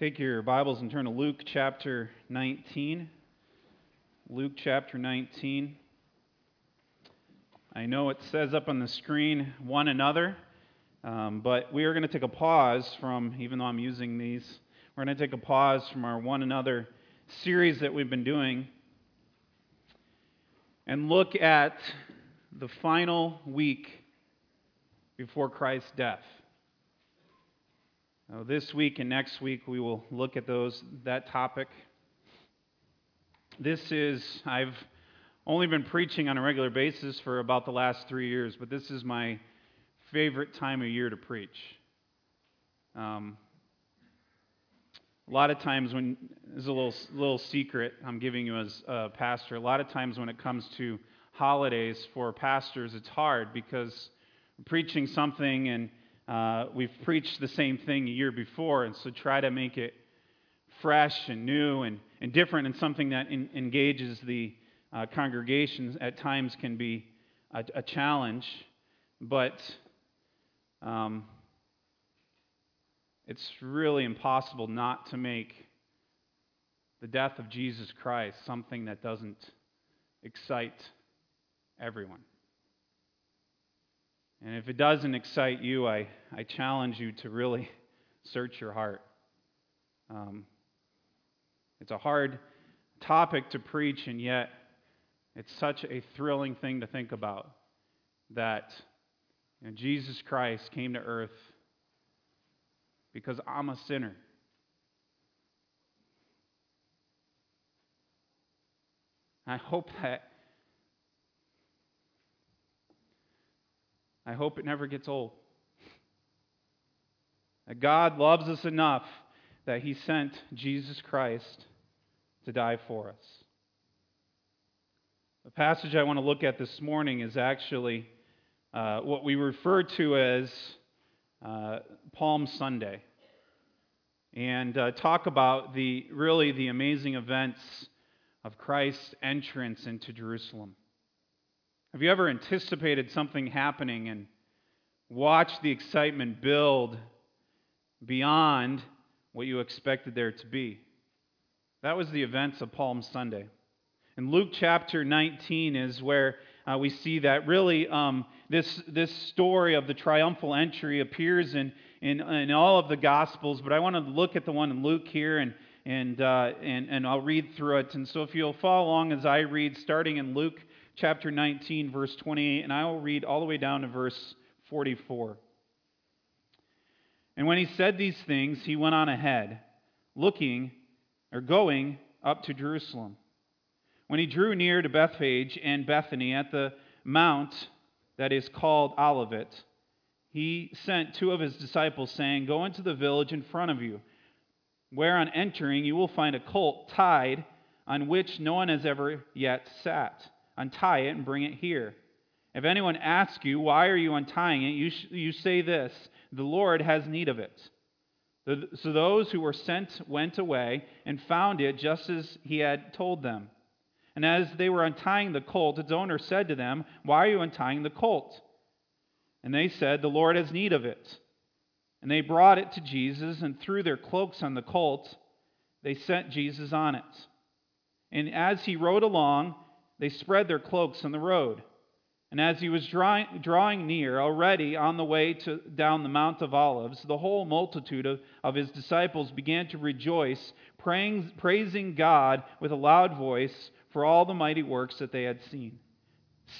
Take your Bibles and turn to Luke chapter 19. Luke chapter 19. I know it says up on the screen one another, um, but we are going to take a pause from, even though I'm using these, we're going to take a pause from our one another series that we've been doing and look at the final week before Christ's death. Now, this week and next week, we will look at those that topic. This is I've only been preaching on a regular basis for about the last three years, but this is my favorite time of year to preach. Um, a lot of times when there's a little little secret I'm giving you as a pastor. A lot of times when it comes to holidays for pastors, it's hard because preaching something and uh, we've preached the same thing a year before, and so try to make it fresh and new and, and different and something that in, engages the uh, congregation at times can be a, a challenge. But um, it's really impossible not to make the death of Jesus Christ something that doesn't excite everyone. And if it doesn't excite you, I, I challenge you to really search your heart. Um, it's a hard topic to preach, and yet it's such a thrilling thing to think about that you know, Jesus Christ came to earth because I'm a sinner. I hope that I hope it never gets old. That God loves us enough that He sent Jesus Christ to die for us. The passage I want to look at this morning is actually uh, what we refer to as uh, Palm Sunday, and uh, talk about the really the amazing events of Christ's entrance into Jerusalem. Have you ever anticipated something happening and watched the excitement build beyond what you expected there to be? That was the events of Palm Sunday. In Luke chapter 19 is where uh, we see that really um, this, this story of the triumphal entry appears in, in, in, all of the Gospels, but I want to look at the one in Luke here and, and, uh, and, and I'll read through it. And so if you'll follow along as I read, starting in Luke chapter 19, verse 28, and I will read all the way down to verse 44. And when he said these things, he went on ahead, looking or going up to Jerusalem. When he drew near to Bethphage and Bethany at the mount that is called Olivet, he sent two of his disciples, saying, Go into the village in front of you, where on entering you will find a colt tied on which no one has ever yet sat untie it and bring it here. If anyone asks you, Why are you untying it? you, sh- you say this The Lord has need of it. So those who were sent went away and found it just as he had told them. And as they were untying the colt, its owner said to them, Why are you untying the colt? And they said, The Lord has need of it. And they brought it to Jesus and threw their cloaks on the colt. They sent Jesus on it. And as he rode along, they spread their cloaks on the road. And as he was drawing, drawing near, already on the way to, down the Mount of Olives, the whole multitude of, of his disciples began to rejoice, praying, praising God with a loud voice for all the mighty works that they had seen,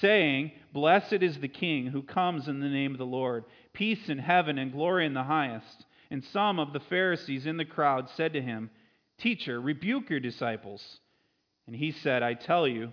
saying, Blessed is the King who comes in the name of the Lord, peace in heaven and glory in the highest. And some of the Pharisees in the crowd said to him, Teacher, rebuke your disciples. And he said, I tell you,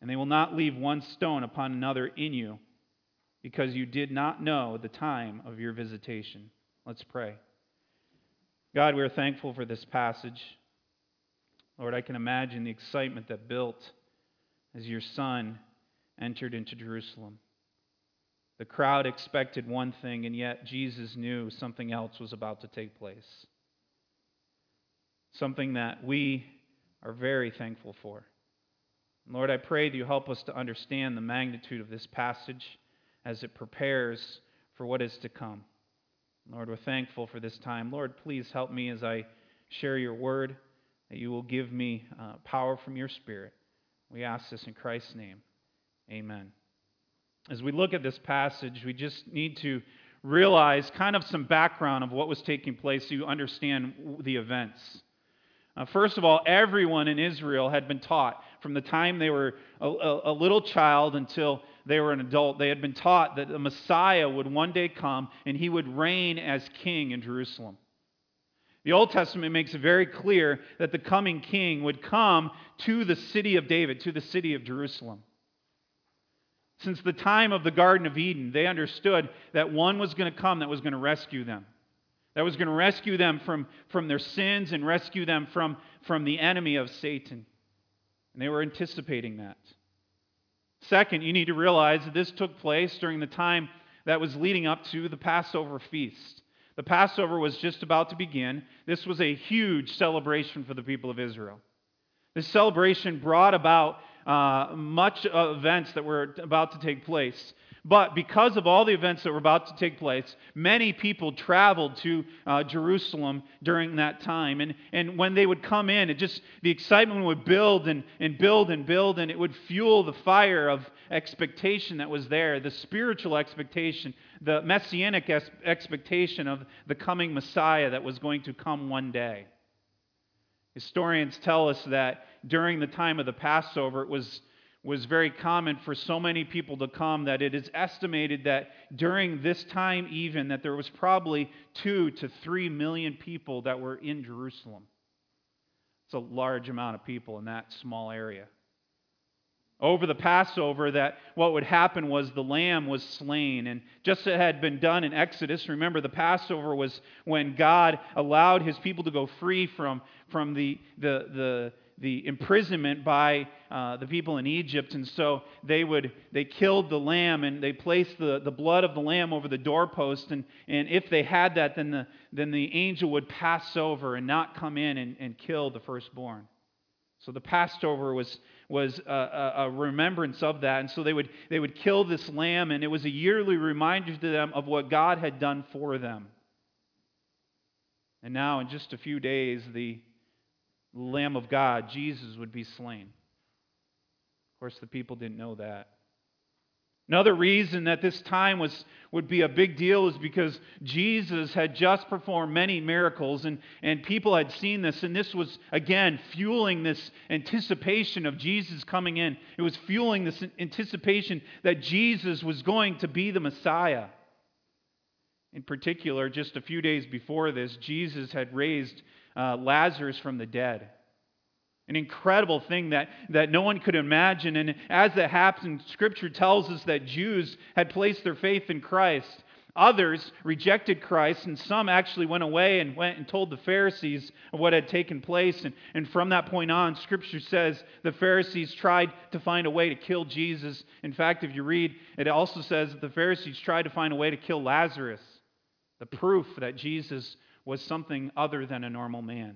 and they will not leave one stone upon another in you, because you did not know the time of your visitation. Let's pray. God, we are thankful for this passage. Lord, I can imagine the excitement that built as your son entered into Jerusalem. The crowd expected one thing, and yet Jesus knew something else was about to take place. Something that we are very thankful for. Lord, I pray that you help us to understand the magnitude of this passage as it prepares for what is to come. Lord, we're thankful for this time. Lord, please help me as I share your word, that you will give me uh, power from your Spirit. We ask this in Christ's name. Amen. As we look at this passage, we just need to realize kind of some background of what was taking place so you understand the events. Uh, first of all, everyone in Israel had been taught from the time they were a, a, a, little child until they were an adult. They had been taught that the Messiah would one day come and he would reign as king in Jerusalem. The Old Testament makes it very clear that the coming king would come to the city of David, to the city of Jerusalem. Since the time of the Garden of Eden, they understood that one was going to come that was going to rescue them, that was going to rescue them from, from their sins and rescue them from, from the enemy of Satan. And they were anticipating that. Second, you need to realize that this took place during the time that was leading up to the Passover feast. The Passover was just about to begin. This was a huge celebration for the people of Israel. This celebration brought about uh, much events that were about to take place. But because of all the events that were about to take place, many people traveled to uh, Jerusalem during that time. And, and when they would come in, it just the excitement would build and, and build and build, and it would fuel the fire of expectation that was there, the spiritual expectation, the messianic expectation of the coming Messiah that was going to come one day. Historians tell us that during the time of the Passover, it was was very common for so many people to come that it is estimated that during this time even that there was probably 2 to 3 million people that were in Jerusalem. It's a large amount of people in that small area. Over the Passover, that what would happen was the lamb was slain. And just as it had been done in Exodus, remember the Passover was when God allowed his people to go free from, from the, the, the, the imprisonment by uh, the people in Egypt. And so they would they killed the lamb and they placed the, the blood of the lamb over the doorpost. And, and if they had that, then the, then the angel would pass over and not come in and, and kill the firstborn. So the Passover was, was a, a, remembrance of that. And so they would, they would kill this lamb, and it was a yearly reminder to them of what God had done for them. And now, in just a few days, the Lamb of God, Jesus, would be slain. Of course, the people didn't know that. Another reason that this time was, would be a big deal is because Jesus had just performed many miracles, and, and people had seen this, and this was, again, fueling this anticipation of Jesus coming in. It was fueling this anticipation that Jesus was going to be the Messiah. In particular, just a few days before this, Jesus had raised uh, Lazarus from the dead. An incredible thing that, that no one could imagine. And as that happened, Scripture tells us that Jews had placed their faith in Christ. Others rejected Christ, and some actually went away and went and told the Pharisees what had taken place. And, and from that point on, Scripture says the Pharisees tried to find a way to kill Jesus. In fact, if you read, it also says that the Pharisees tried to find a way to kill Lazarus, the proof that Jesus was something other than a normal man.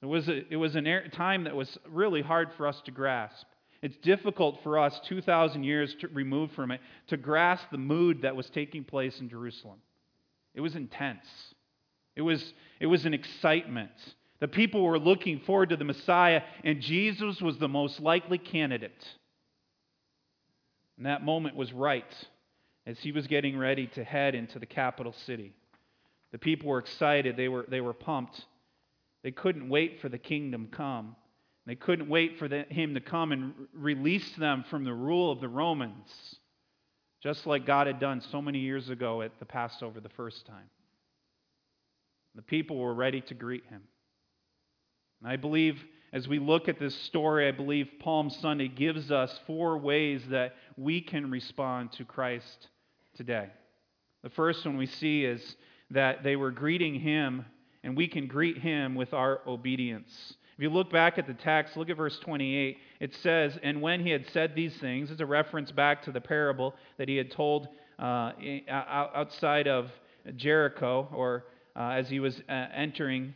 It was a, it was a time that was really hard for us to grasp. It's difficult for us, 2,000 years to, removed from it, to grasp the mood that was taking place in Jerusalem. It was intense, it was, it was an excitement. The people were looking forward to the Messiah, and Jesus was the most likely candidate. And that moment was right as he was getting ready to head into the capital city. The people were excited, they were, they were pumped. They couldn't wait for the kingdom come. They couldn't wait for the, him to come and release them from the rule of the Romans, just like God had done so many years ago at the Passover the first time. The people were ready to greet him. And I believe as we look at this story, I believe Palm Sunday gives us four ways that we can respond to Christ today. The first one we see is that they were greeting him, and we can greet him with our obedience. If you look back at the text, look at verse 28. It says, And when he had said these things, it's a reference back to the parable that he had told uh, outside of Jericho, or uh, as he was uh, entering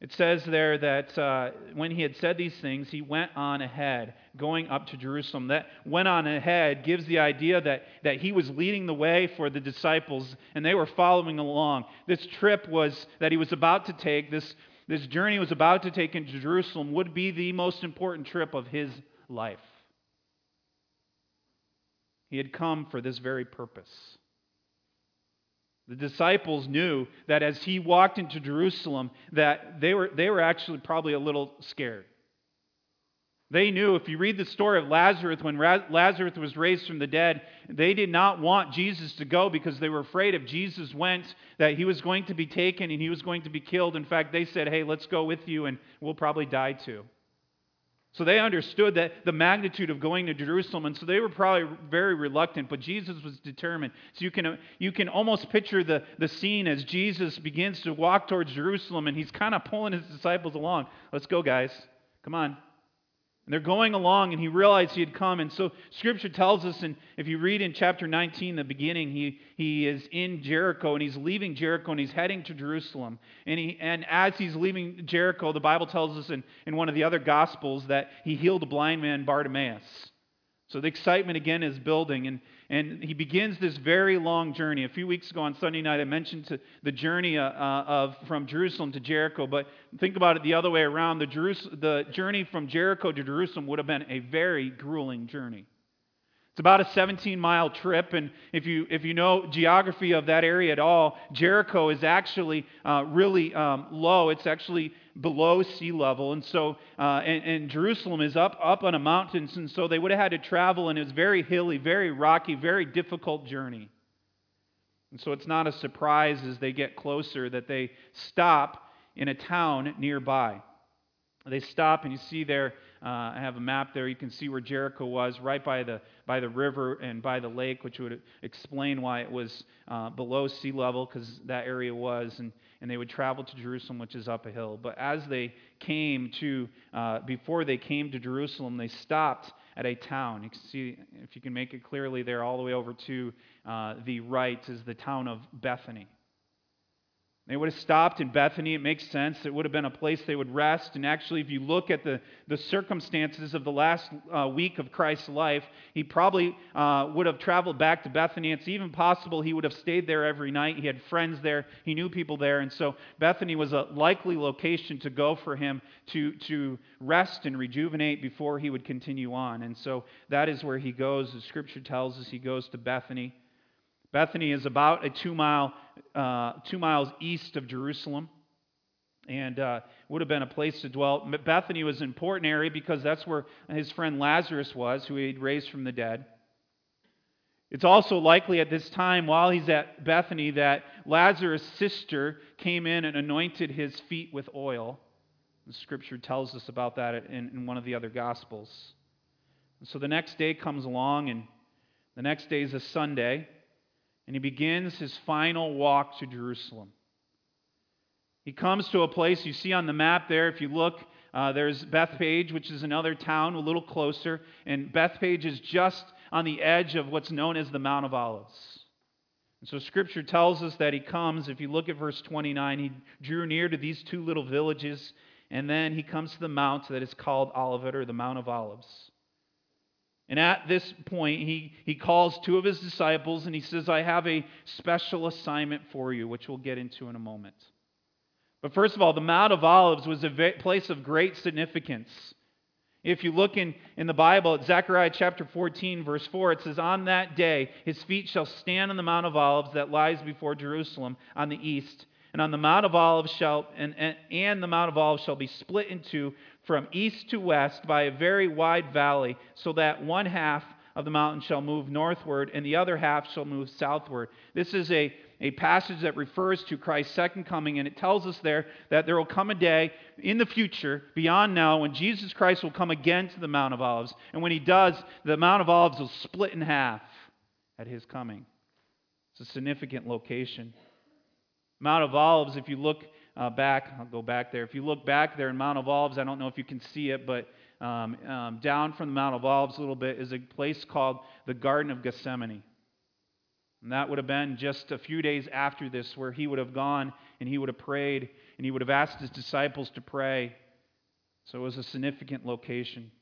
it says there that uh, when he had said these things, he went on ahead, going up to Jerusalem. That went on ahead gives the idea that, that he was leading the way for the disciples and they were following along. This trip was that he was about to take, this, this journey was about to take into Jerusalem, would be the most important trip of his life. He had come for this very purpose. The disciples knew that as he walked into Jerusalem, that they were, they were actually probably a little scared. They knew, if you read the story of Lazarus, when Lazarus was raised from the dead, they did not want Jesus to go because they were afraid if Jesus went, that he was going to be taken and he was going to be killed. In fact, they said, hey, let's go with you and we'll probably die too. So they understood that the magnitude of going to Jerusalem, and so they were probably very reluctant, but Jesus was determined. So you can, you can almost picture the, the scene as Jesus begins to walk towards Jerusalem, and he's kind of pulling his disciples along. Let's go, guys. Come on. And they're going along, and he realized he had come. And so Scripture tells us, and if you read in chapter 19, the beginning, he, he is in Jericho, and he's leaving Jericho, and he's heading to Jerusalem. And, he, and as he's leaving Jericho, the Bible tells us in, in one of the other Gospels that he healed a blind man, Bartimaeus. So the excitement again is building, and, and he begins this very long journey. A few weeks ago on Sunday night, I mentioned the journey uh, uh, of from Jerusalem to Jericho, but think about it the other way around. The, Jerus- the journey from Jericho to Jerusalem would have been a very grueling journey. It's about a 17 mile trip, and if you, if you know geography of that area at all, Jericho is actually uh, really um, low. It's actually below sea level. And so, uh, and, and, Jerusalem is up, up on a mountain, and so they would have had to travel, and it was very hilly, very rocky, very difficult journey. And so it's not a surprise as they get closer that they stop in a town nearby. They stop, and you see there, uh, I have a map there. You can see where Jericho was, right by the, by the river and by the lake, which would explain why it was uh, below sea level, because that area was. And and they would travel to Jerusalem, which is up a hill. But as they came to, uh, before they came to Jerusalem, they stopped at a town. You can see, if you can make it clearly there, all the way over to uh, the right is the town of Bethany. They would have stopped in Bethany. It makes sense. It would have been a place they would rest. And actually, if you look at the, the circumstances of the last uh, week of Christ's life, he probably uh, would have traveled back to Bethany. It's even possible he would have stayed there every night. He had friends there, he knew people there. And so Bethany was a likely location to go for him to, to rest and rejuvenate before he would continue on. And so that is where he goes. The scripture tells us he goes to Bethany. Bethany is about a two mile uh, two miles east of Jerusalem and uh, would have been a place to dwell. Bethany was an important area because that's where his friend Lazarus was, who he had raised from the dead. It's also likely at this time, while he's at Bethany, that Lazarus' sister came in and anointed his feet with oil. The scripture tells us about that in, in one of the other Gospels. And so the next day comes along, and the next day is a Sunday and he begins his final walk to Jerusalem. He comes to a place you see on the map there. If you look, uh, there's Bethphage, which is another town a little closer, and Bethphage is just on the edge of what's known as the Mount of Olives. And so Scripture tells us that he comes. If you look at verse 29, he drew near to these two little villages, and then he comes to the mount that is called Olivet, or the Mount of Olives. And at this point, he, he calls two of his disciples and he says, I have a special assignment for you, which we'll get into in a moment. But first of all, the Mount of Olives was a place of great significance. If you look in, in the Bible at Zechariah chapter 14, verse 4, it says, On that day his feet shall stand on the Mount of Olives that lies before Jerusalem on the east. And on the Mount of Olives shall, and, and, and the Mount of Olives shall be split in two from east to west by a very wide valley, so that one half of the mountain shall move northward and the other half shall move southward. This is a, a passage that refers to Christ's second coming, and it tells us there that there will come a day in the future, beyond now, when Jesus Christ will come again to the Mount of Olives. And when he does, the Mount of Olives will split in half at his coming. It's a significant location. Mount of Olives, if you look uh, back, I'll go back there. If you look back there in Mount of Olives, I don't know if you can see it, but um, um, down from the Mount of Olives a little bit is a place called the Garden of Gethsemane. And that would have been just a few days after this, where he would have gone and he would have prayed and he would have asked his disciples to pray. So it was a significant location.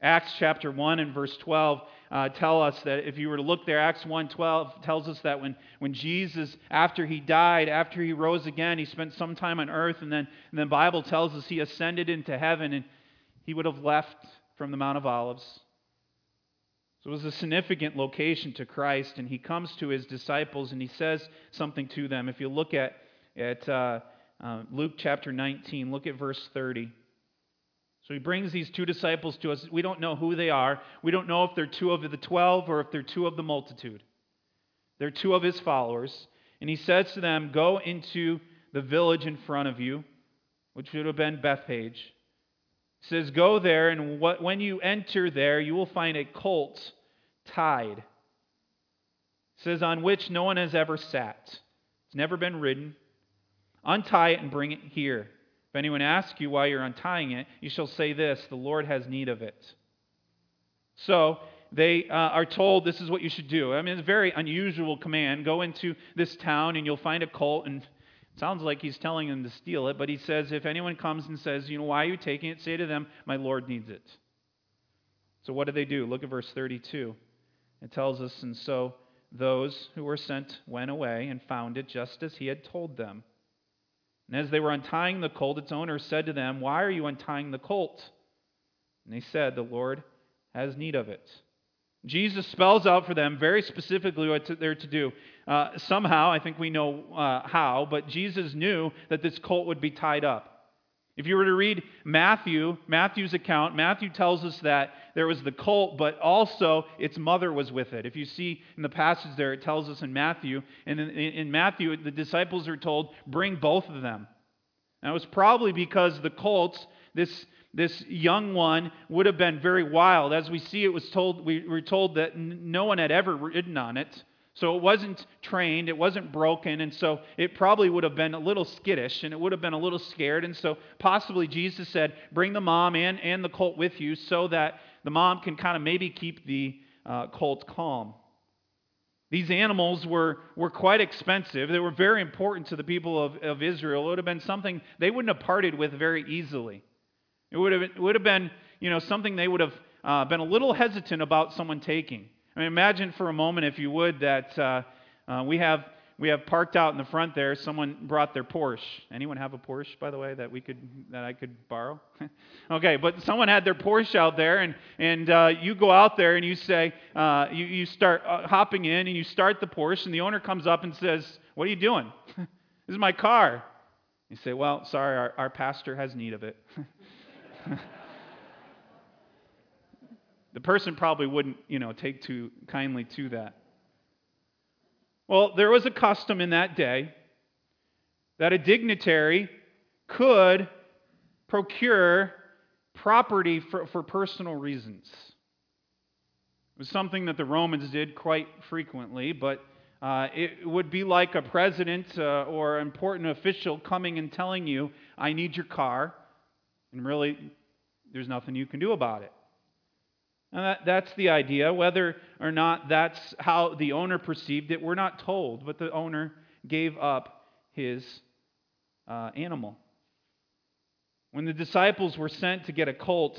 Acts chapter 1 and verse 12 uh, tell us that if you were to look there, Acts 1 12 tells us that when, when Jesus, after he died, after he rose again, he spent some time on earth, and then and the Bible tells us he ascended into heaven and he would have left from the Mount of Olives. So it was a significant location to Christ, and he comes to his disciples and he says something to them. If you look at, at uh, uh, Luke chapter 19, look at verse 30. So he brings these two disciples to us. We don't know who they are. We don't know if they're two of the twelve or if they're two of the multitude. They're two of his followers. And he says to them, Go into the village in front of you, which would have been Bethphage says, Go there, and what, when you enter there, you will find a colt tied. It says, On which no one has ever sat. It's never been ridden. Untie it and bring it here. If anyone asks you why you're untying it, you shall say this The Lord has need of it. So, they uh, are told this is what you should do. I mean, it's a very unusual command. Go into this town and you'll find a colt and Sounds like he's telling them to steal it, but he says, if anyone comes and says, you know, why are you taking it? Say to them, my Lord needs it. So what do they do? Look at verse 32. It tells us, and so those who were sent went away and found it just as he had told them. And as they were untying the colt, its owner said to them, Why are you untying the colt? And they said, The Lord has need of it. Jesus spells out for them very specifically what they're to do. Uh, somehow, I think we know uh, how, but Jesus knew that this colt would be tied up. If you were to read Matthew, Matthew's account, Matthew tells us that there was the colt, but also its mother was with it. If you see in the passage there, it tells us in Matthew, and in, in Matthew, the disciples are told, bring both of them. Now, it was probably because the colts, this this young one would have been very wild. As we see, it was told, we were told that no one had ever ridden on it. So it wasn't trained, it wasn't broken, and so it probably would have been a little skittish and it would have been a little scared. And so possibly Jesus said, Bring the mom and, and the colt with you so that the mom can kind of maybe keep the uh, colt calm. These animals were, were quite expensive. They were very important to the people of, of Israel. It would have been something they wouldn't have parted with very easily. It would have, it would have been, you know, something they would have uh, been a little hesitant about someone taking. I mean, imagine for a moment, if you would, that uh, uh, we have we have parked out in the front there. Someone brought their Porsche. Anyone have a Porsche, by the way, that we could that I could borrow? okay, but someone had their Porsche out there, and and uh, you go out there and you say uh, you you start uh, hopping in and you start the Porsche, and the owner comes up and says, "What are you doing? this is my car." You say, "Well, sorry, our, our pastor has need of it." the person probably wouldn't, you know, take too kindly to that. Well, there was a custom in that day that a dignitary could procure property for, for personal reasons. It was something that the Romans did quite frequently, but uh, it would be like a president uh, or important official coming and telling you, I need your car. And really, there's nothing you can do about it. And that, that's the idea. Whether or not that's how the owner perceived it, we're not told, but the owner gave up his uh, animal. When the disciples were sent to get a colt,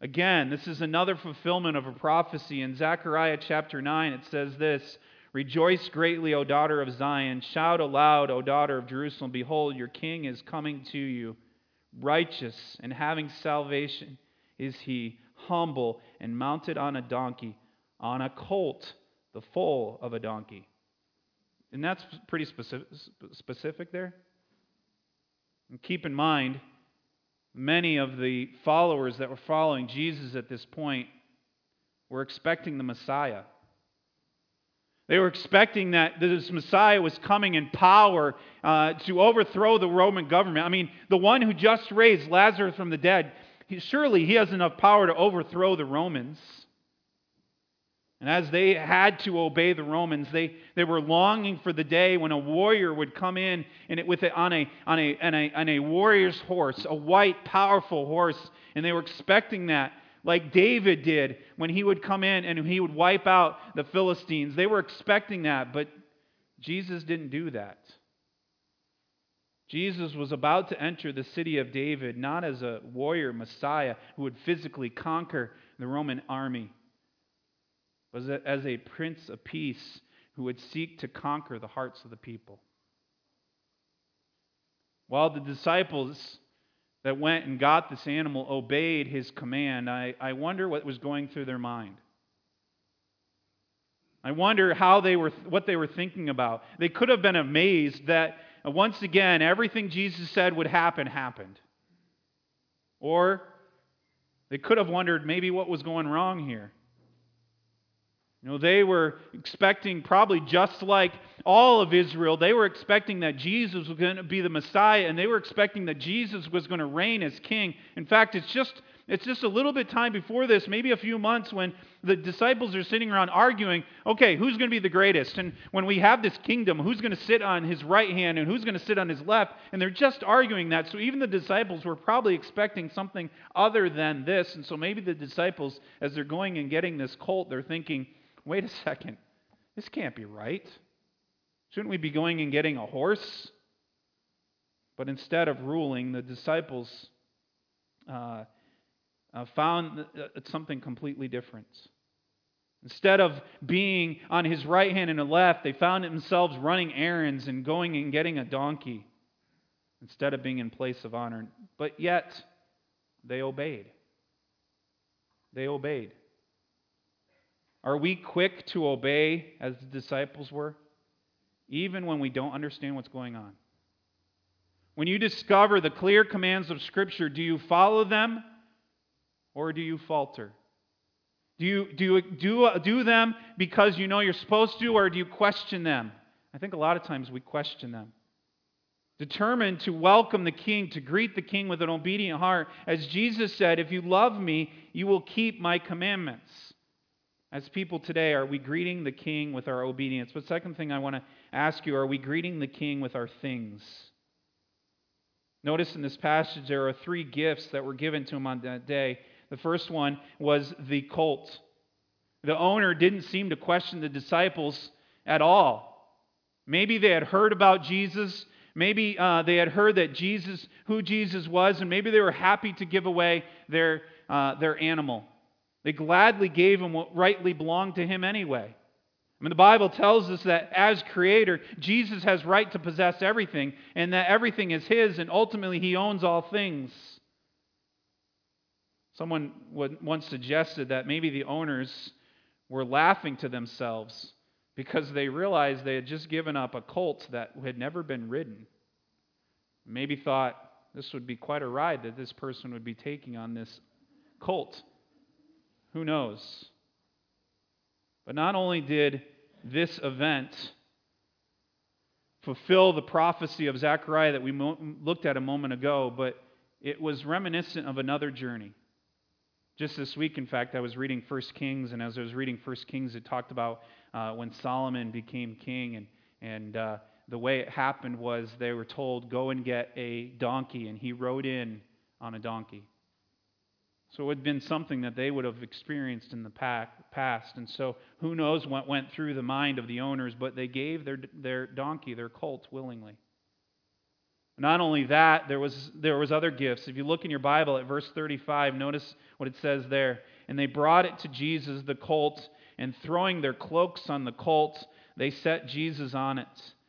again, this is another fulfillment of a prophecy. In Zechariah chapter 9, it says this Rejoice greatly, O daughter of Zion. Shout aloud, O daughter of Jerusalem. Behold, your king is coming to you righteous and having salvation is he, humble and mounted on a donkey, on a colt, the foal of a donkey. And that's pretty specific, specific there. And keep in mind, many of the followers that were following Jesus at this point were expecting the Messiah. They were expecting that this Messiah was coming in power uh, to overthrow the Roman government. I mean, the one who just raised Lazarus from the dead, surely he has enough power to overthrow the Romans. And as they had to obey the Romans, they, they were longing for the day when a warrior would come in and it, with it on a, on, a, on, a, on a warrior's horse, a white, powerful horse. And they were expecting that, like David did when he would come in and he would wipe out the Philistines. They were expecting that, but Jesus didn't do that. Jesus was about to enter the city of David not as a warrior Messiah who would physically conquer the Roman army but as a prince of peace who would seek to conquer the hearts of the people. While the disciples that went and got this animal obeyed his command, I, I wonder what was going through their mind. I wonder how they were, what they were thinking about. They could have been amazed that once again everything Jesus said would happen happened. Or they could have wondered maybe what was going wrong here. You know, they were expecting, probably just like all of Israel, they were expecting that Jesus was going to be the Messiah, and they were expecting that Jesus was going to reign as king. In fact, it's just, it's just a little bit time before this, maybe a few months, when the disciples are sitting around arguing, okay, who's going to be the greatest? And when we have this kingdom, who's going to sit on his right hand and who's going to sit on his left? And they're just arguing that. So even the disciples were probably expecting something other than this. And so maybe the disciples, as they're going and getting this colt, they're thinking, wait a second, this can't be right. Shouldn't we be going and getting a horse? But instead of ruling, the disciples uh, uh, found uh, something completely different. Instead of being on his right hand and left, they found themselves running errands and going and getting a donkey instead of being in place of honor. But yet, they obeyed. They obeyed. Are we quick to obey as the disciples were, even when we don't understand what's going on? When you discover the clear commands of Scripture, do you follow them or do you falter? Do you do, you, do, do them because you know you're supposed to, or do you question them? I think a lot of times we question them. Determined to welcome the king, to greet the king with an obedient heart. As Jesus said, If you love me, you will keep my commandments. As people today, are we greeting the king with our obedience? But second thing I want to ask you, are we greeting the king with our things? Notice in this passage there are three gifts that were given to him on that day. The first one was the colt. The owner didn't seem to question the disciples at all. Maybe they had heard about Jesus. Maybe uh, they had heard that Jesus, who Jesus was, and maybe they were happy to give away their, uh, their animal. They gladly gave him what rightly belonged to him anyway. I mean, the Bible tells us that as creator, Jesus has right to possess everything, and that everything is his, and ultimately he owns all things. Someone once suggested that maybe the owners were laughing to themselves because they realized they had just given up a colt that had never been ridden. Maybe thought this would be quite a ride that this person would be taking on this colt. Who knows? But not only did this event fulfill the prophecy of Zechariah that we looked at a moment ago, but it was reminiscent of another journey. Just this week, in fact, I was reading 1 Kings, and as I was reading 1 Kings, it talked about uh, when Solomon became king, and, and uh, the way it happened was they were told, Go and get a donkey, and he rode in on a donkey. So it would have been something that they would have experienced in the past. And so who knows what went through the mind of the owners, but they gave their, their donkey, their colt, willingly. Not only that, there was, there was other gifts. If you look in your Bible at verse 35, notice what it says there. And they brought it to Jesus, the colt, and throwing their cloaks on the colt, they set Jesus on it.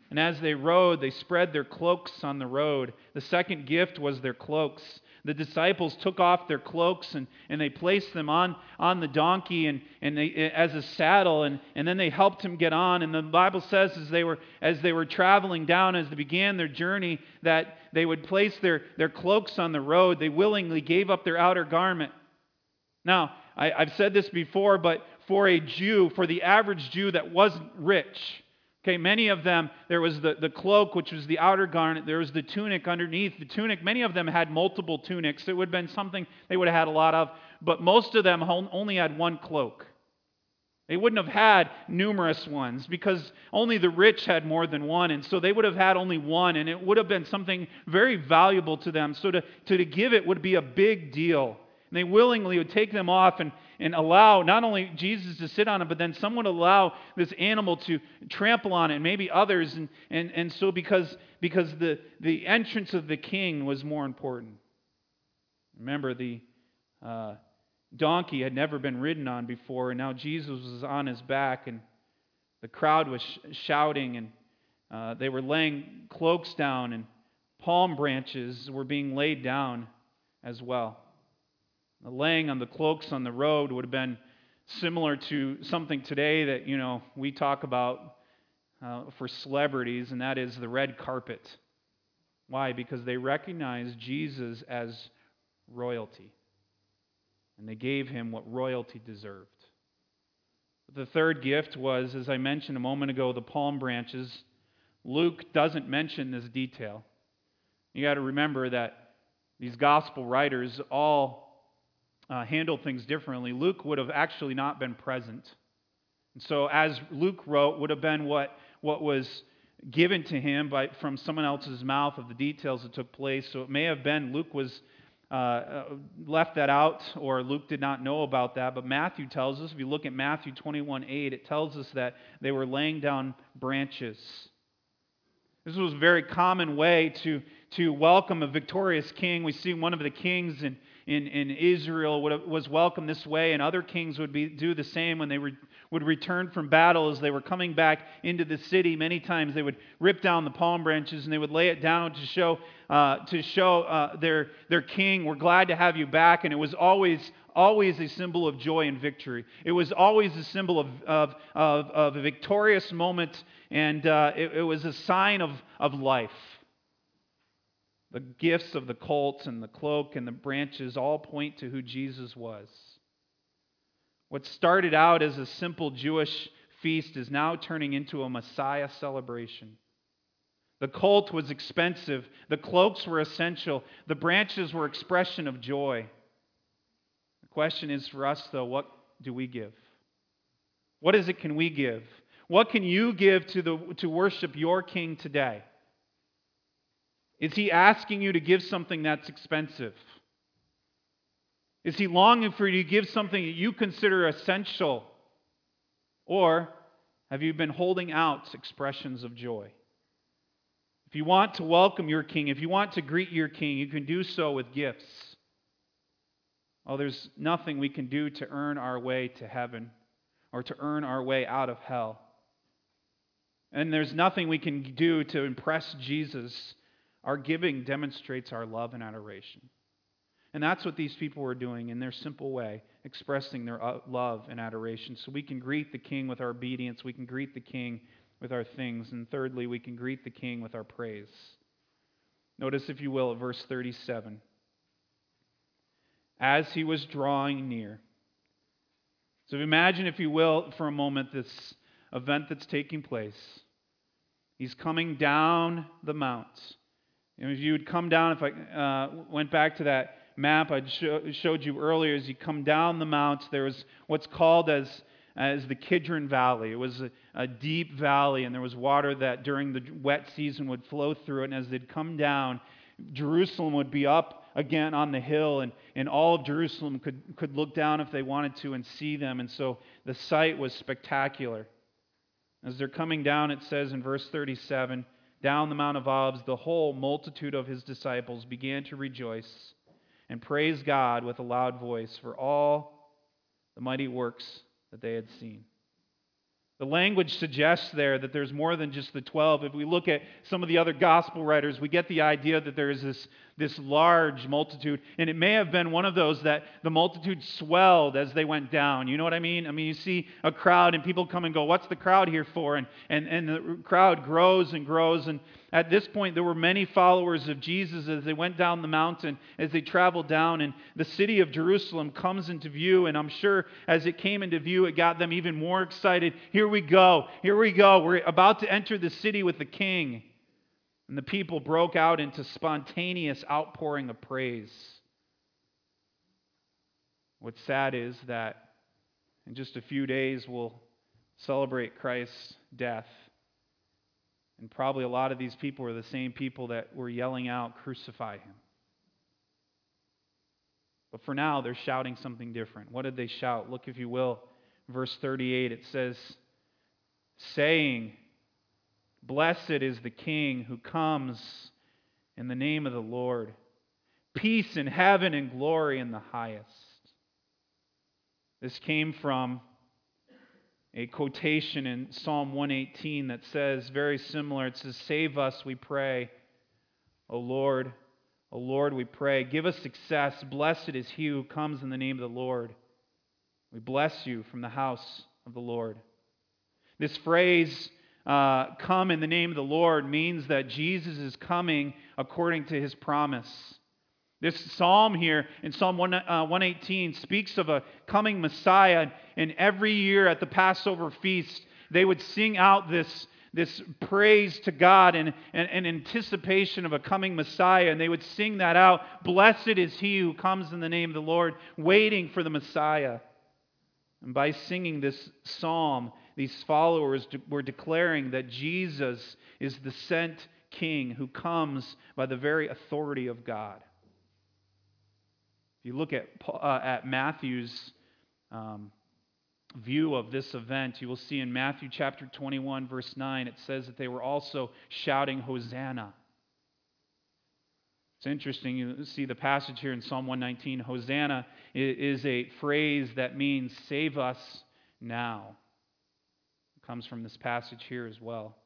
And as they rode, they spread their cloaks on the road. The second gift was their cloaks. The disciples took off their cloaks and, and they placed them on, on the donkey and, and they, as a saddle, and, and then they helped him get on. And the Bible says as they were, as they were traveling down, as they began their journey, that they would place their, their cloaks on the road. They willingly gave up their outer garment. Now, I, I've said this before, but for a Jew, for the average Jew that wasn't rich, Okay, many of them, there was the, the cloak, which was the outer garment. There was the tunic underneath. The tunic, many of them had multiple tunics. It would have been something they would have had a lot of, but most of them only had one cloak. They wouldn't have had numerous ones because only the rich had more than one. And so they would have had only one, and it would have been something very valuable to them. So to, to, to give it would be a big deal. And they willingly would take them off and, and allow not only Jesus to sit on it, but then someone would allow this animal to trample on it, and maybe others. And, and, and so because, because the, the entrance of the king was more important. Remember, the. Uh, donkey had never been ridden on before, and now Jesus was on his back, and the crowd was sh- shouting, and uh, they were laying cloaks down, and palm branches were being laid down as well. The laying on the cloaks on the road would have been similar to something today that you know we talk about uh, for celebrities, and that is the red carpet. Why? Because they recognized Jesus as royalty and they gave him what royalty deserved. The third gift was, as I mentioned a moment ago, the palm branches. Luke doesn't mention this detail. You got to remember that these gospel writers all uh, handle things differently. Luke would have actually not been present. And so, as Luke wrote, would have been what, what was given to him by, from someone else's mouth of the details that took place. So, it may have been Luke was uh, uh, left that out, or Luke did not know about that. But Matthew tells us, if you look at Matthew 21 8, it tells us that they were laying down branches. This was a very common way to, to welcome a victorious king. We see one of the kings in, in, in Israel was welcomed this way, and other kings would be, do the same when they were would return from battle as they were coming back into the city. Many times they would rip down the palm branches and they would lay it down to show, uh, to show uh, their, their king, We're glad to have you back. And it was always, always a symbol of joy and victory. It was always a symbol of, of, of, of a victorious moment, and uh, it, it was a sign of, of life. The gifts of the colt and the cloak and the branches all point to who Jesus was. What started out as a simple Jewish feast is now turning into a Messiah celebration. The colt was expensive, the cloaks were essential, the branches were expression of joy. The question is for us, though, what do we give? What is it can we give? What can you give to, the, to worship your King today? Is he asking you to give something that's expensive? Is he longing for you to give something that you consider essential? Or have you been holding out expressions of joy? If you want to welcome your king, if you want to greet your king, you can do so with gifts. Oh, there's nothing we can do to earn our way to heaven or to earn our way out of hell. And there's nothing we can do to impress Jesus. Our giving demonstrates our love and adoration. And that's what these people were doing in their simple way, expressing their uh, love and adoration. So we can greet the king with our obedience, we can greet the king with our things, and thirdly, we can greet the king with our praise. Notice, if you will, at verse 37. As he was drawing near. So imagine, if you will, for a moment, this event that's taking place. He's coming down the mount. And if you would come down, if I uh, went back to that map I showed you earlier, as you come down the mount, there was what's called as, as the Kidron Valley. It was a, a deep valley, and there was water that during the wet season would flow through it. And as they'd come down, Jerusalem would be up again on the hill, and, and all of Jerusalem could, could look down if they wanted to and see them. And so the sight was spectacular. As they're coming down, it says in verse 37 down the Mount of Olives, the whole multitude of his disciples began to rejoice and praise God with a loud voice for all the mighty works that they had seen. The language suggests there that there's more than just the 12. If we look at some of the other gospel writers, we get the idea that there is this, this large multitude. And it may have been one of those that the multitude swelled as they went down. You know what I mean? I mean, you see a crowd and people come and go, What's the crowd here for? And, and, and the crowd grows and grows. And at this point, there were many followers of Jesus as they went down the mountain, as they traveled down, and the city of Jerusalem comes into view. And I'm sure as it came into view, it got them even more excited. Here we go. Here we go. We're about to enter the city with the king. And the people broke out into spontaneous outpouring of praise. What's sad is that In just a few days, we'll celebrate Christ's death. And probably a lot of these people are the same people that were yelling out, Crucify him. But for now, they're shouting something different. What did they shout? Look, if you will, verse 38, it says, saying, Blessed is the King who comes in the name of the Lord. Peace in heaven and glory in the highest. This came from a quotation in Psalm 118 that says, very similar, it says, Save us, we pray, O Lord. O Lord, we pray. Give us success. Blessed is he who comes in the name of the Lord. We bless you from the house of the Lord. This phrase, uh, come in the name of the Lord, means that Jesus is coming according to his promise. This psalm here in Psalm 1, uh, 118 speaks of a coming Messiah, and every year at the Passover feast, they would sing out this, this praise to God and, and, and anticipation of a coming Messiah, and they would sing that out Blessed is he who comes in the name of the Lord, waiting for the Messiah. And by singing this psalm, these followers were declaring that Jesus is the sent king who comes by the very authority of God. If you look at, uh, at Matthew's um, view of this event, you will see in Matthew chapter 21, verse 9, it says that they were also shouting, Hosanna. It's interesting. You see the passage here in Psalm 119. Hosanna is a phrase that means save us now. It comes from this passage here as well.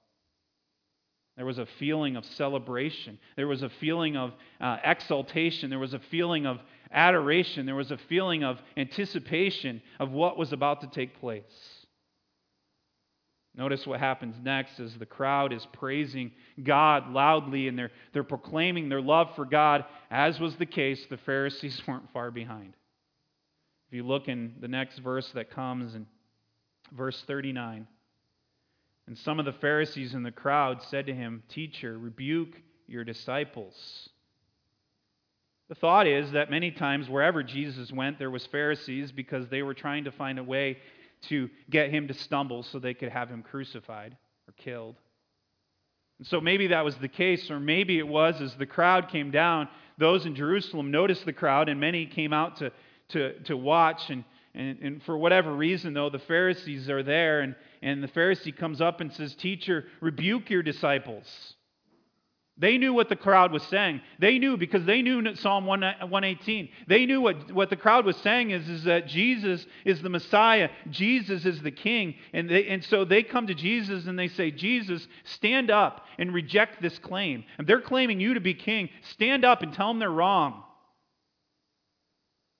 There was a feeling of celebration. There was a feeling of uh, exaltation. There was a feeling of adoration. There was a feeling of anticipation of what was about to take place. Notice what happens next as the crowd is praising God loudly and they're, they're proclaiming their love for God. As was the case, the Pharisees weren't far behind. If you look in the next verse that comes in verse 39, and some of the Pharisees in the crowd said to him, Teacher, rebuke your disciples. The thought is that many times wherever Jesus went, there was Pharisees because they were trying to find a way to get him to stumble so they could have him crucified or killed. And so maybe that was the case, or maybe it was as the crowd came down, those in Jerusalem noticed the crowd, and many came out to, to, to watch. And, and, and for whatever reason, though, the Pharisees are there, and, and the Pharisee comes up and says, Teacher, rebuke your disciples. They knew what the crowd was saying. They knew because they knew Psalm 118. They knew what, what the crowd was saying is, is that Jesus is the Messiah, Jesus is the King. And, they, and so they come to Jesus and they say, Jesus, stand up and reject this claim. And they're claiming you to be king. Stand up and tell them they're wrong.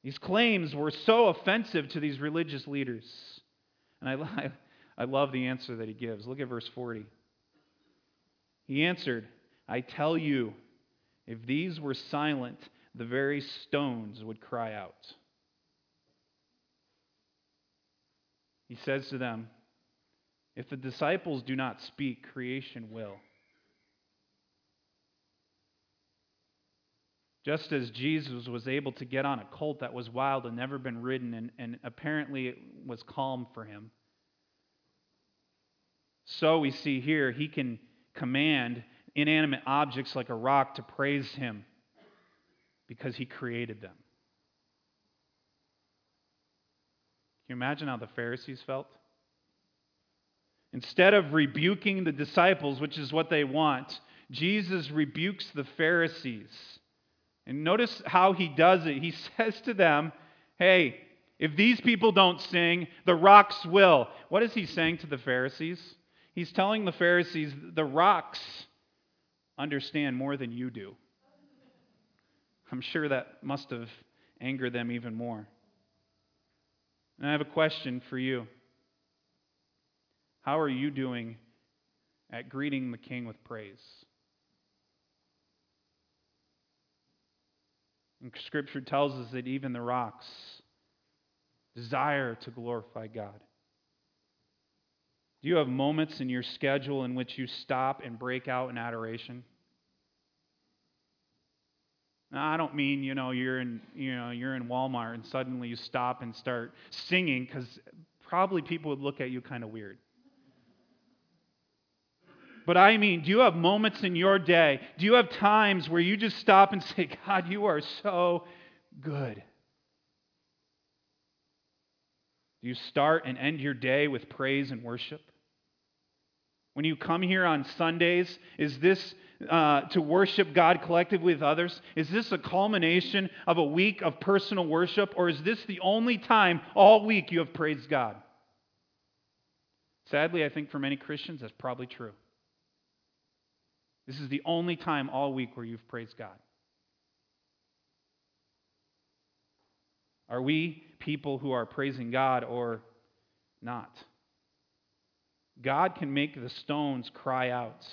These claims were so offensive to these religious leaders. And I, I love the answer that he gives. Look at verse 40. He answered, I tell you, if these were silent, the very stones would cry out. He says to them, If the disciples do not speak, creation will. Just as Jesus was able to get on a colt that was wild and never been ridden, and, and apparently it was calm for him, so we see here he can command inanimate objects like a rock to praise him because he created them. Can you imagine how the Pharisees felt? Instead of rebuking the disciples, which is what they want, Jesus rebukes the Pharisees. And notice how he does it. He says to them, Hey, if these people don't sing, the rocks will. What is he saying to the Pharisees? He's telling the Pharisees, the rocks understand more than you do. I'm sure that must have angered them even more. And I have a question for you. How are you doing at greeting the King with praise? And Scripture tells us that even the rocks desire to glorify God. Do you have moments in your schedule in which you stop and break out in adoration? Now, I don't mean, you know, you're in, you know, you're in Walmart and suddenly you stop and start singing cuz probably people would look at you kind of weird. But I mean, do you have moments in your day? Do you have times where you just stop and say, God, you are so good? Do you start and end your day with praise and worship? When you come here on Sundays, is this uh, to worship God collectively with others? Is this a culmination of a week of personal worship, or is this the only time all week you have praised God? Sadly, I think for many Christians, that's probably true. This is the only time all week where you've praised God. Are we people who are praising God or not? God can make the stones cry out.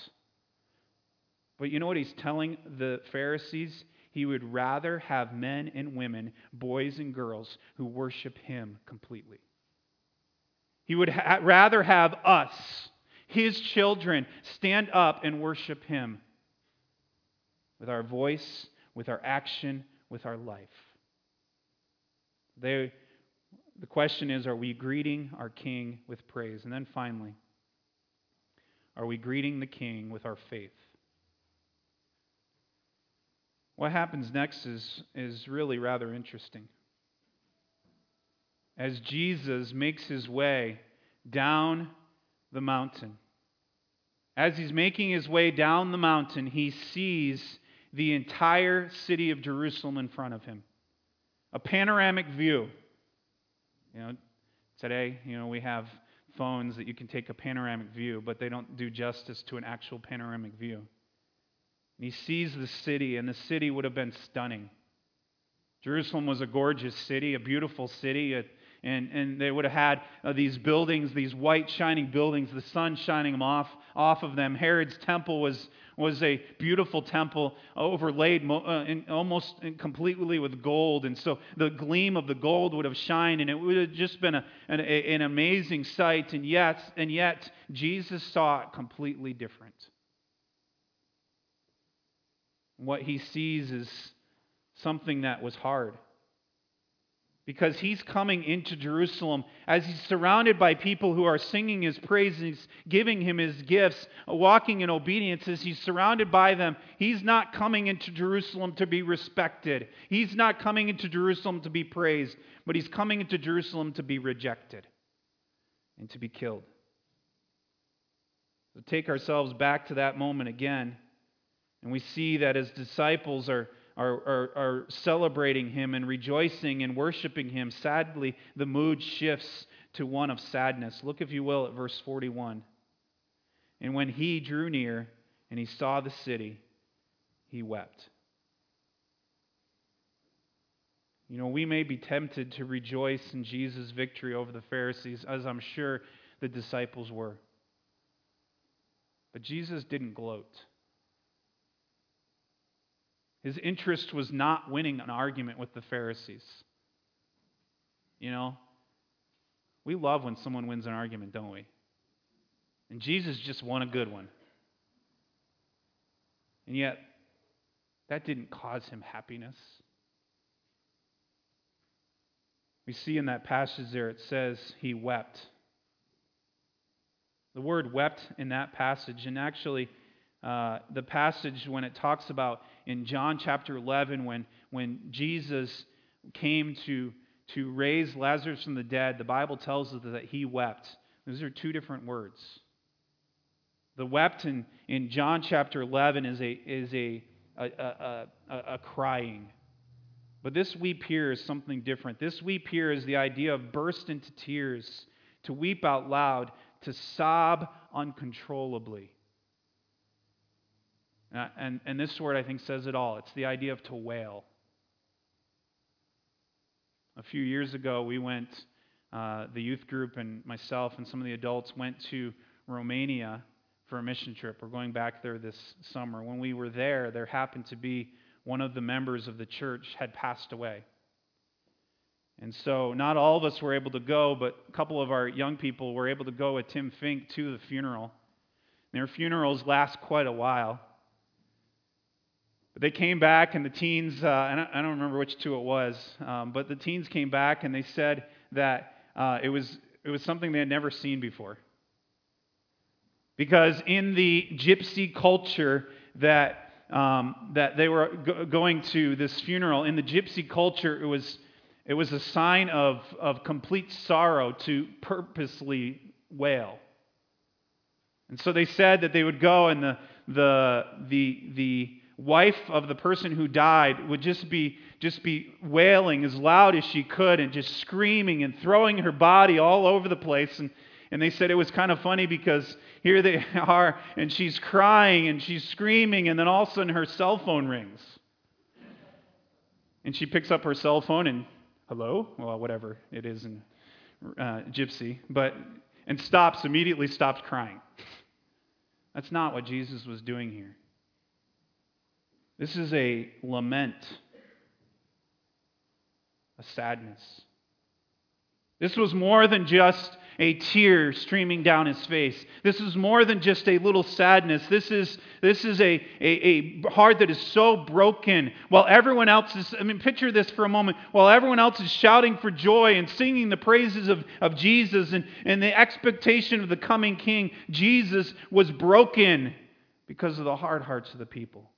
But you know what he's telling the Pharisees? He would rather have men and women, boys and girls, who worship him completely. He would ha- rather have us, his children, stand up and worship him with our voice, with our action, with our life. They, the question is are we greeting our King with praise? And then finally, are we greeting the King with our faith? What happens next is, is really rather interesting. As Jesus makes his way down the mountain, as he's making his way down the mountain, he sees the entire city of Jerusalem in front of him. A panoramic view. You know, today, you know, we have phones that you can take a panoramic view, but they don't do justice to an actual panoramic view. And he sees the city, and the city would have been stunning. Jerusalem was a gorgeous city, a beautiful city, and, and they would have had uh, these buildings, these white shining buildings, the sun shining off, off of them. Herod's temple was, was a beautiful temple overlaid mo- uh, in, almost completely with gold. And so the gleam of the gold would have shined, and it would have just been a, an, a, an amazing sight. And yet, and yet, Jesus saw it completely different. What he sees is something that was hard. Because he's coming into Jerusalem as he's surrounded by people who are singing his praises, giving him his gifts, walking in obedience. As he's surrounded by them, he's not coming into Jerusalem to be respected. He's not coming into Jerusalem to be praised, but he's coming into Jerusalem to be rejected and to be killed. So take ourselves back to that moment again. And we see that his disciples are, are, are, are, celebrating him and rejoicing and worshiping him, sadly, the mood shifts to one of sadness. Look, if you will, at verse 41. And when he drew near and he saw the city, he wept. You know, we may be tempted to rejoice in Jesus' victory over the Pharisees, as I'm sure the disciples were. But Jesus didn't gloat. His interest was not winning an argument with the Pharisees. You know, we love when someone wins an argument, don't we? And Jesus just won a good one. And yet, that didn't cause him happiness. We see in that passage there, it says he wept. The word wept in that passage, and actually, uh, the passage when it talks about in John chapter 11 when, when Jesus came to, to raise Lazarus from the dead, the Bible tells us that he wept. Those are two different words. The wept in, in John chapter 11 is a, is a, a, a, a, a crying. But this weep here is something different. This weep here is the idea of burst into tears, to weep out loud, to sob uncontrollably. Uh, and, and this word, I think, says it all. It's the idea of to wail. A few years ago, we went, uh, the youth group and myself and some of the adults went to Romania for a mission trip. We're going back there this summer. When we were there, there happened to be one of the members of the church had passed away. And so, not all of us were able to go, but a couple of our young people were able to go with Tim Fink to the funeral. And Their funerals last quite a while. But they came back, and the teens, uh, and I don't remember which two it was, um, but the teens came back and they said that uh, it was it was something they had never seen before. Because in the gypsy culture that, um, that they were go- going to this funeral, in the gypsy culture, it was, it was a sign of, of complete sorrow to purposely wail. And so they said that they would go and the, the, the, the wife of the person who died would just be, just be wailing as loud as she could and just screaming and throwing her body all over the place. And, and they said it was kind of funny because here they are and she's crying and she's screaming, and then all of a sudden her cell phone rings. And she picks up her cell phone and, hello? Well, whatever it is in uh, Gypsy, but, and stops, immediately stops crying. That's not what Jesus was doing here. This is a lament, a sadness. This was more than just a tear streaming down his face. This is more than just a little sadness. This is, this is a, a, a heart that is so broken while everyone else is, I mean, picture this for a moment. While everyone else is shouting for joy and singing the praises of, of Jesus and, and the expectation of the coming king, Jesus was broken because of the hard hearts of the people.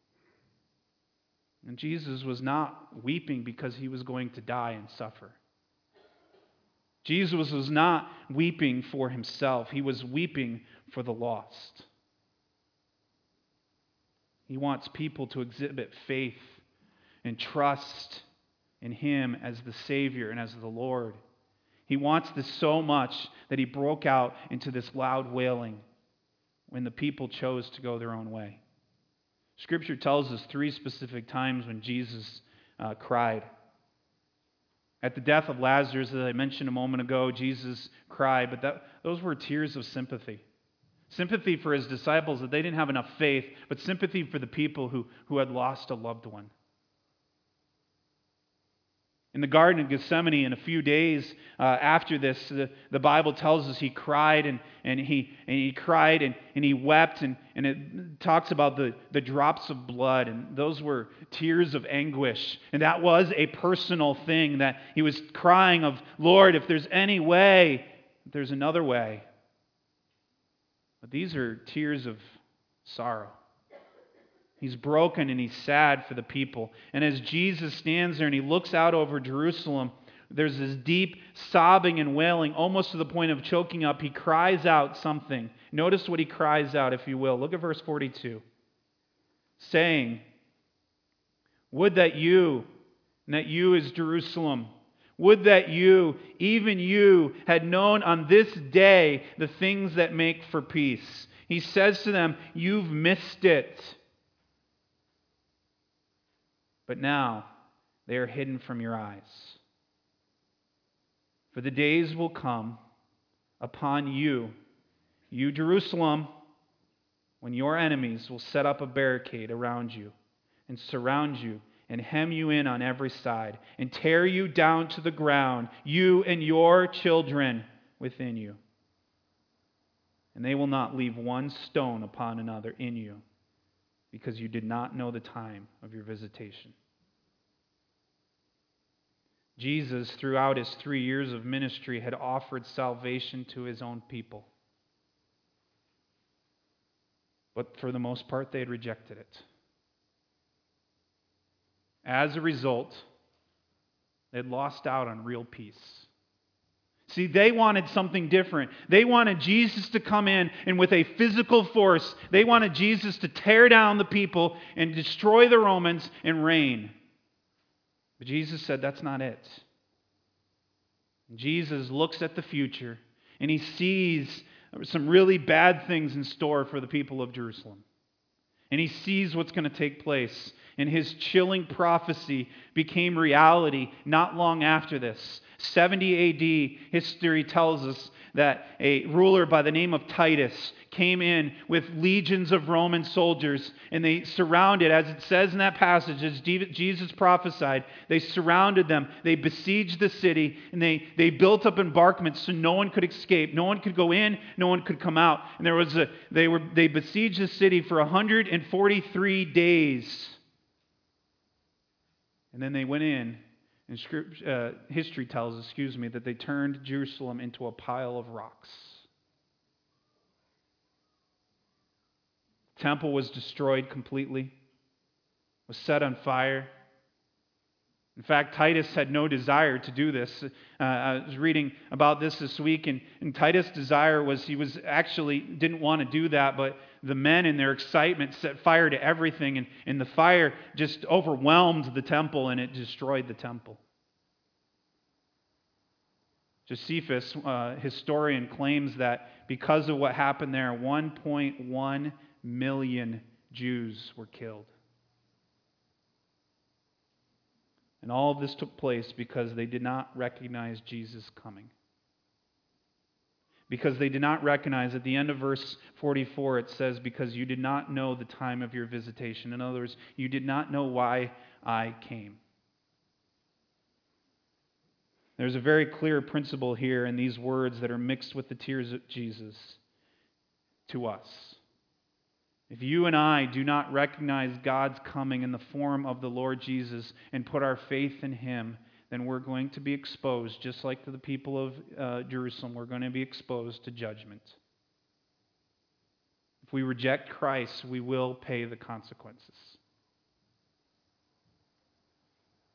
And Jesus was not weeping because he was going to die and suffer. Jesus was not weeping for himself, he was weeping for the lost. He wants people to exhibit faith and trust in him as the Savior and as the Lord. He wants this so much that he broke out into this loud wailing when the people chose to go their own way. Scripture tells us three specific times when Jesus uh, cried. At the death of Lazarus, as I mentioned a moment ago, Jesus cried, but that, those were tears of sympathy. Sympathy for his disciples that they didn't have enough faith, but sympathy for the people who, who had lost a loved one in the Garden of Gethsemane in a few days uh, after this, the, the, Bible tells us he cried and, and, he, and he cried and, and he wept, and, and it talks about the, the drops of blood, and those were tears of anguish. And that was a personal thing that he was crying of, Lord, if there's any way, there's another way. But these are tears of sorrow. He's broken and he's sad for the people. And as Jesus stands there and he looks out over Jerusalem, there's this deep sobbing and wailing, almost to the point of choking up. He cries out something. Notice what he cries out, if you will. Look at verse 42. Saying, Would that you, and that you is Jerusalem, would that you, even you, had known on this day the things that make for peace. He says to them, You've missed it. But now they are hidden from your eyes. For the days will come upon you, you Jerusalem, when your enemies will set up a barricade around you and surround you and hem you in on every side and tear you down to the ground, you and your children within you. And they will not leave one stone upon another in you because you did not know the time of your visitation. Jesus, throughout his three years of ministry, had offered salvation to his own people. But for the most part, they had rejected it. As a result, they had lost out on real peace. See, they wanted something different. They wanted Jesus to come in and with a physical force, they wanted Jesus to tear down the people and destroy the Romans and reign. But Jesus said that's not it. Jesus looks at the future and he sees some really bad things in store for the people of Jerusalem. And he sees what's going to take place. And his chilling prophecy became reality not long after this. 70 AD, history tells us that a ruler by the name of Titus came in with legions of Roman soldiers and they surrounded, as it says in that passage, as Jesus prophesied, they surrounded them. They besieged the city and they, they built up embankments so no one could escape. No one could go in, no one could come out. And there was a, they, were, they besieged the city for 143 days. And then they went in And script, uh, history tells, excuse me, that they turned Jerusalem into a pile of rocks. Temple was destroyed completely, was set on fire. In fact, Titus had no desire to do this. Uh, I was reading about this this week, and, and Titus' desire was he was actually didn't want to do that, but the men in their excitement set fire to everything, and, and the fire just overwhelmed the temple and it destroyed the temple. Josephus, uh, historian, claims that because of what happened there, 1.1 million Jews were killed. And all of this took place because they did not recognize Jesus coming. Because they did not recognize, at the end of verse 44, it says, Because you did not know the time of your visitation. In other words, you did not know why I came. There's a very clear principle here in these words that are mixed with the tears of Jesus to us. If you and I do not recognize God's coming in the form of the Lord Jesus and put our faith in Him, then we're going to be exposed, just like to the people of uh, Jerusalem, we're going to be exposed to judgment. If we reject Christ, we will pay the consequences.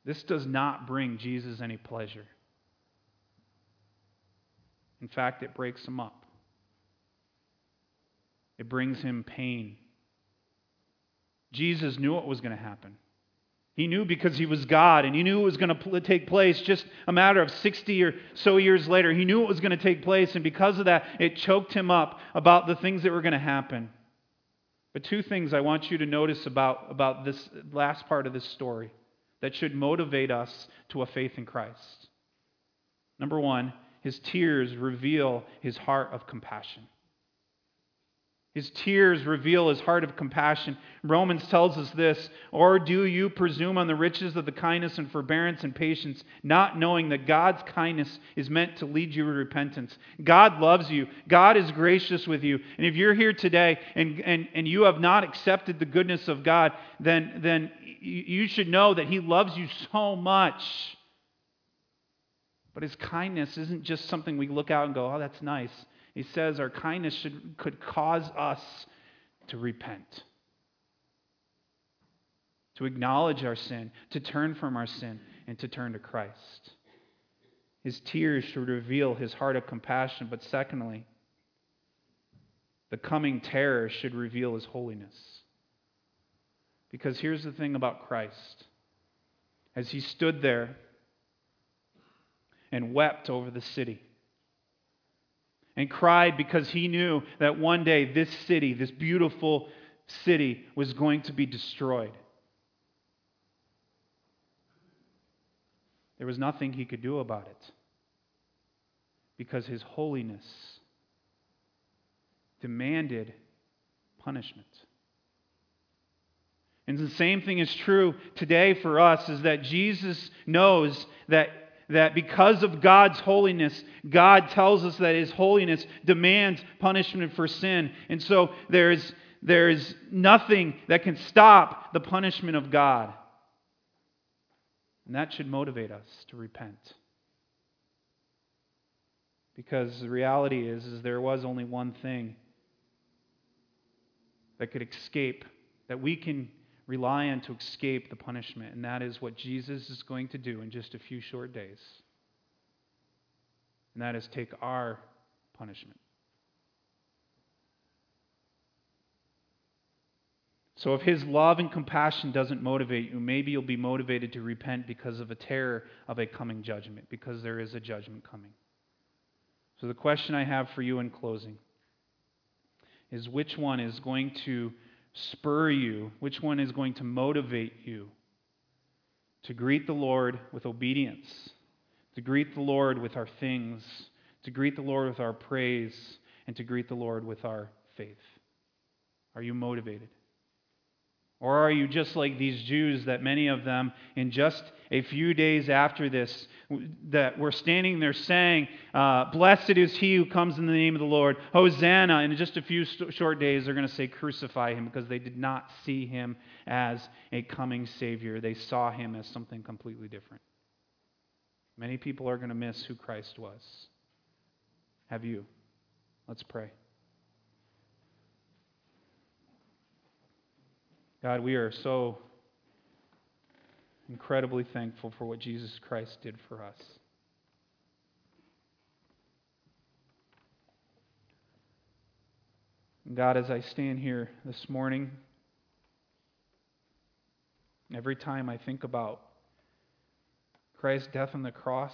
This does not bring Jesus any pleasure. In fact, it breaks him up. It brings him pain. Jesus knew what was going to happen. He knew because he was God, and he knew it was going to take place just a matter of 60 or so years later. He knew it was going to take place, and because of that, it choked him up about the things that were going to happen. But two things I want you to notice about, about this last part of this story that should motivate us to a faith in Christ. Number one, his tears reveal his heart of compassion. His tears reveal his heart of compassion. Romans tells us this Or do you presume on the riches of the kindness and forbearance and patience, not knowing that God's kindness is meant to lead you to repentance? God loves you, God is gracious with you. And if you're here today and, and, and you have not accepted the goodness of God, then, then you should know that He loves you so much. But His kindness isn't just something we look out and go, oh, that's nice. He says our kindness should, could cause us to repent, to acknowledge our sin, to turn from our sin, and to turn to Christ. His tears should reveal his heart of compassion, but secondly, the coming terror should reveal his holiness. Because here's the thing about Christ. As he stood there and wept over the city, and cried because he knew that one day this city, this beautiful city, was going to be destroyed. There was nothing he could do about it because his holiness demanded punishment. And the same thing is true today for us is that Jesus knows that that because of God's holiness, God tells us that His holiness demands punishment for sin. And so there's, there's nothing that can stop the punishment of God. And that should motivate us to repent. Because the reality is, is there was only one thing that could escape, that we can rely on to escape the punishment, and that is what Jesus is going to do in just a few short days. And that is take our punishment. So, if his love and compassion doesn't motivate you, maybe you'll be motivated to repent because of a terror of a coming judgment, because there is a judgment coming. So, the question I have for you in closing is which one is going to spur you? Which one is going to motivate you to greet the Lord with obedience, to greet the Lord with our things, to greet the Lord with our praise, and to greet the Lord with our faith? Are you motivated? Or are you just like these Jews that many of them, in just a few days after this, that were standing there saying, uh, Blessed is he who comes in the name of the Lord, Hosanna. And in just a few st- short days, they're going to say, Crucify him, because they did not see him as a coming Savior. They saw him as something completely different. Many people are going to miss who Christ was. Have you? Let's pray. God, we are so incredibly thankful for what Jesus Christ did for us. God, as I stand here this morning, every time I think about Christ's death on the cross,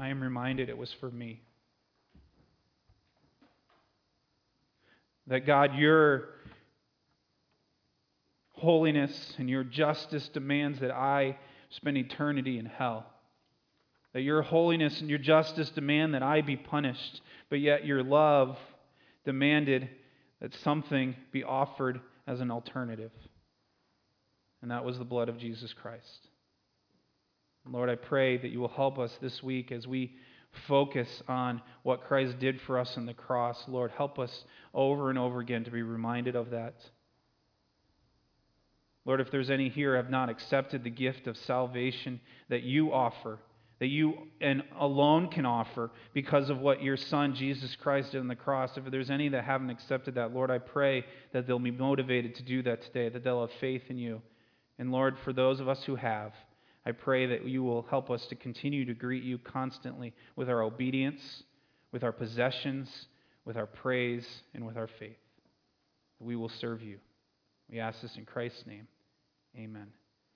I am reminded it was for me. That God, your holiness and your justice demands that I spend eternity in hell. That your holiness and your justice demand that I be punished, but yet your love demanded that something be offered as an alternative. And that was the blood of Jesus Christ. Lord, I pray that you will help us this week as we focus on what Christ did for us on the cross. Lord, help us over and over again to be reminded of that. Lord, if there's any here have not accepted the gift of salvation that you offer, that you and alone can offer because of what your Son, Jesus Christ, did on the cross, if there's any that haven't accepted that, Lord, I pray that they'll be motivated to do that today, that they'll have faith in you. And Lord, for those of us who have, I pray that you will help us to continue to greet you constantly with our obedience, with our possessions, with our praise, and with our faith. We will serve you. We ask this in Christ's name. Amen.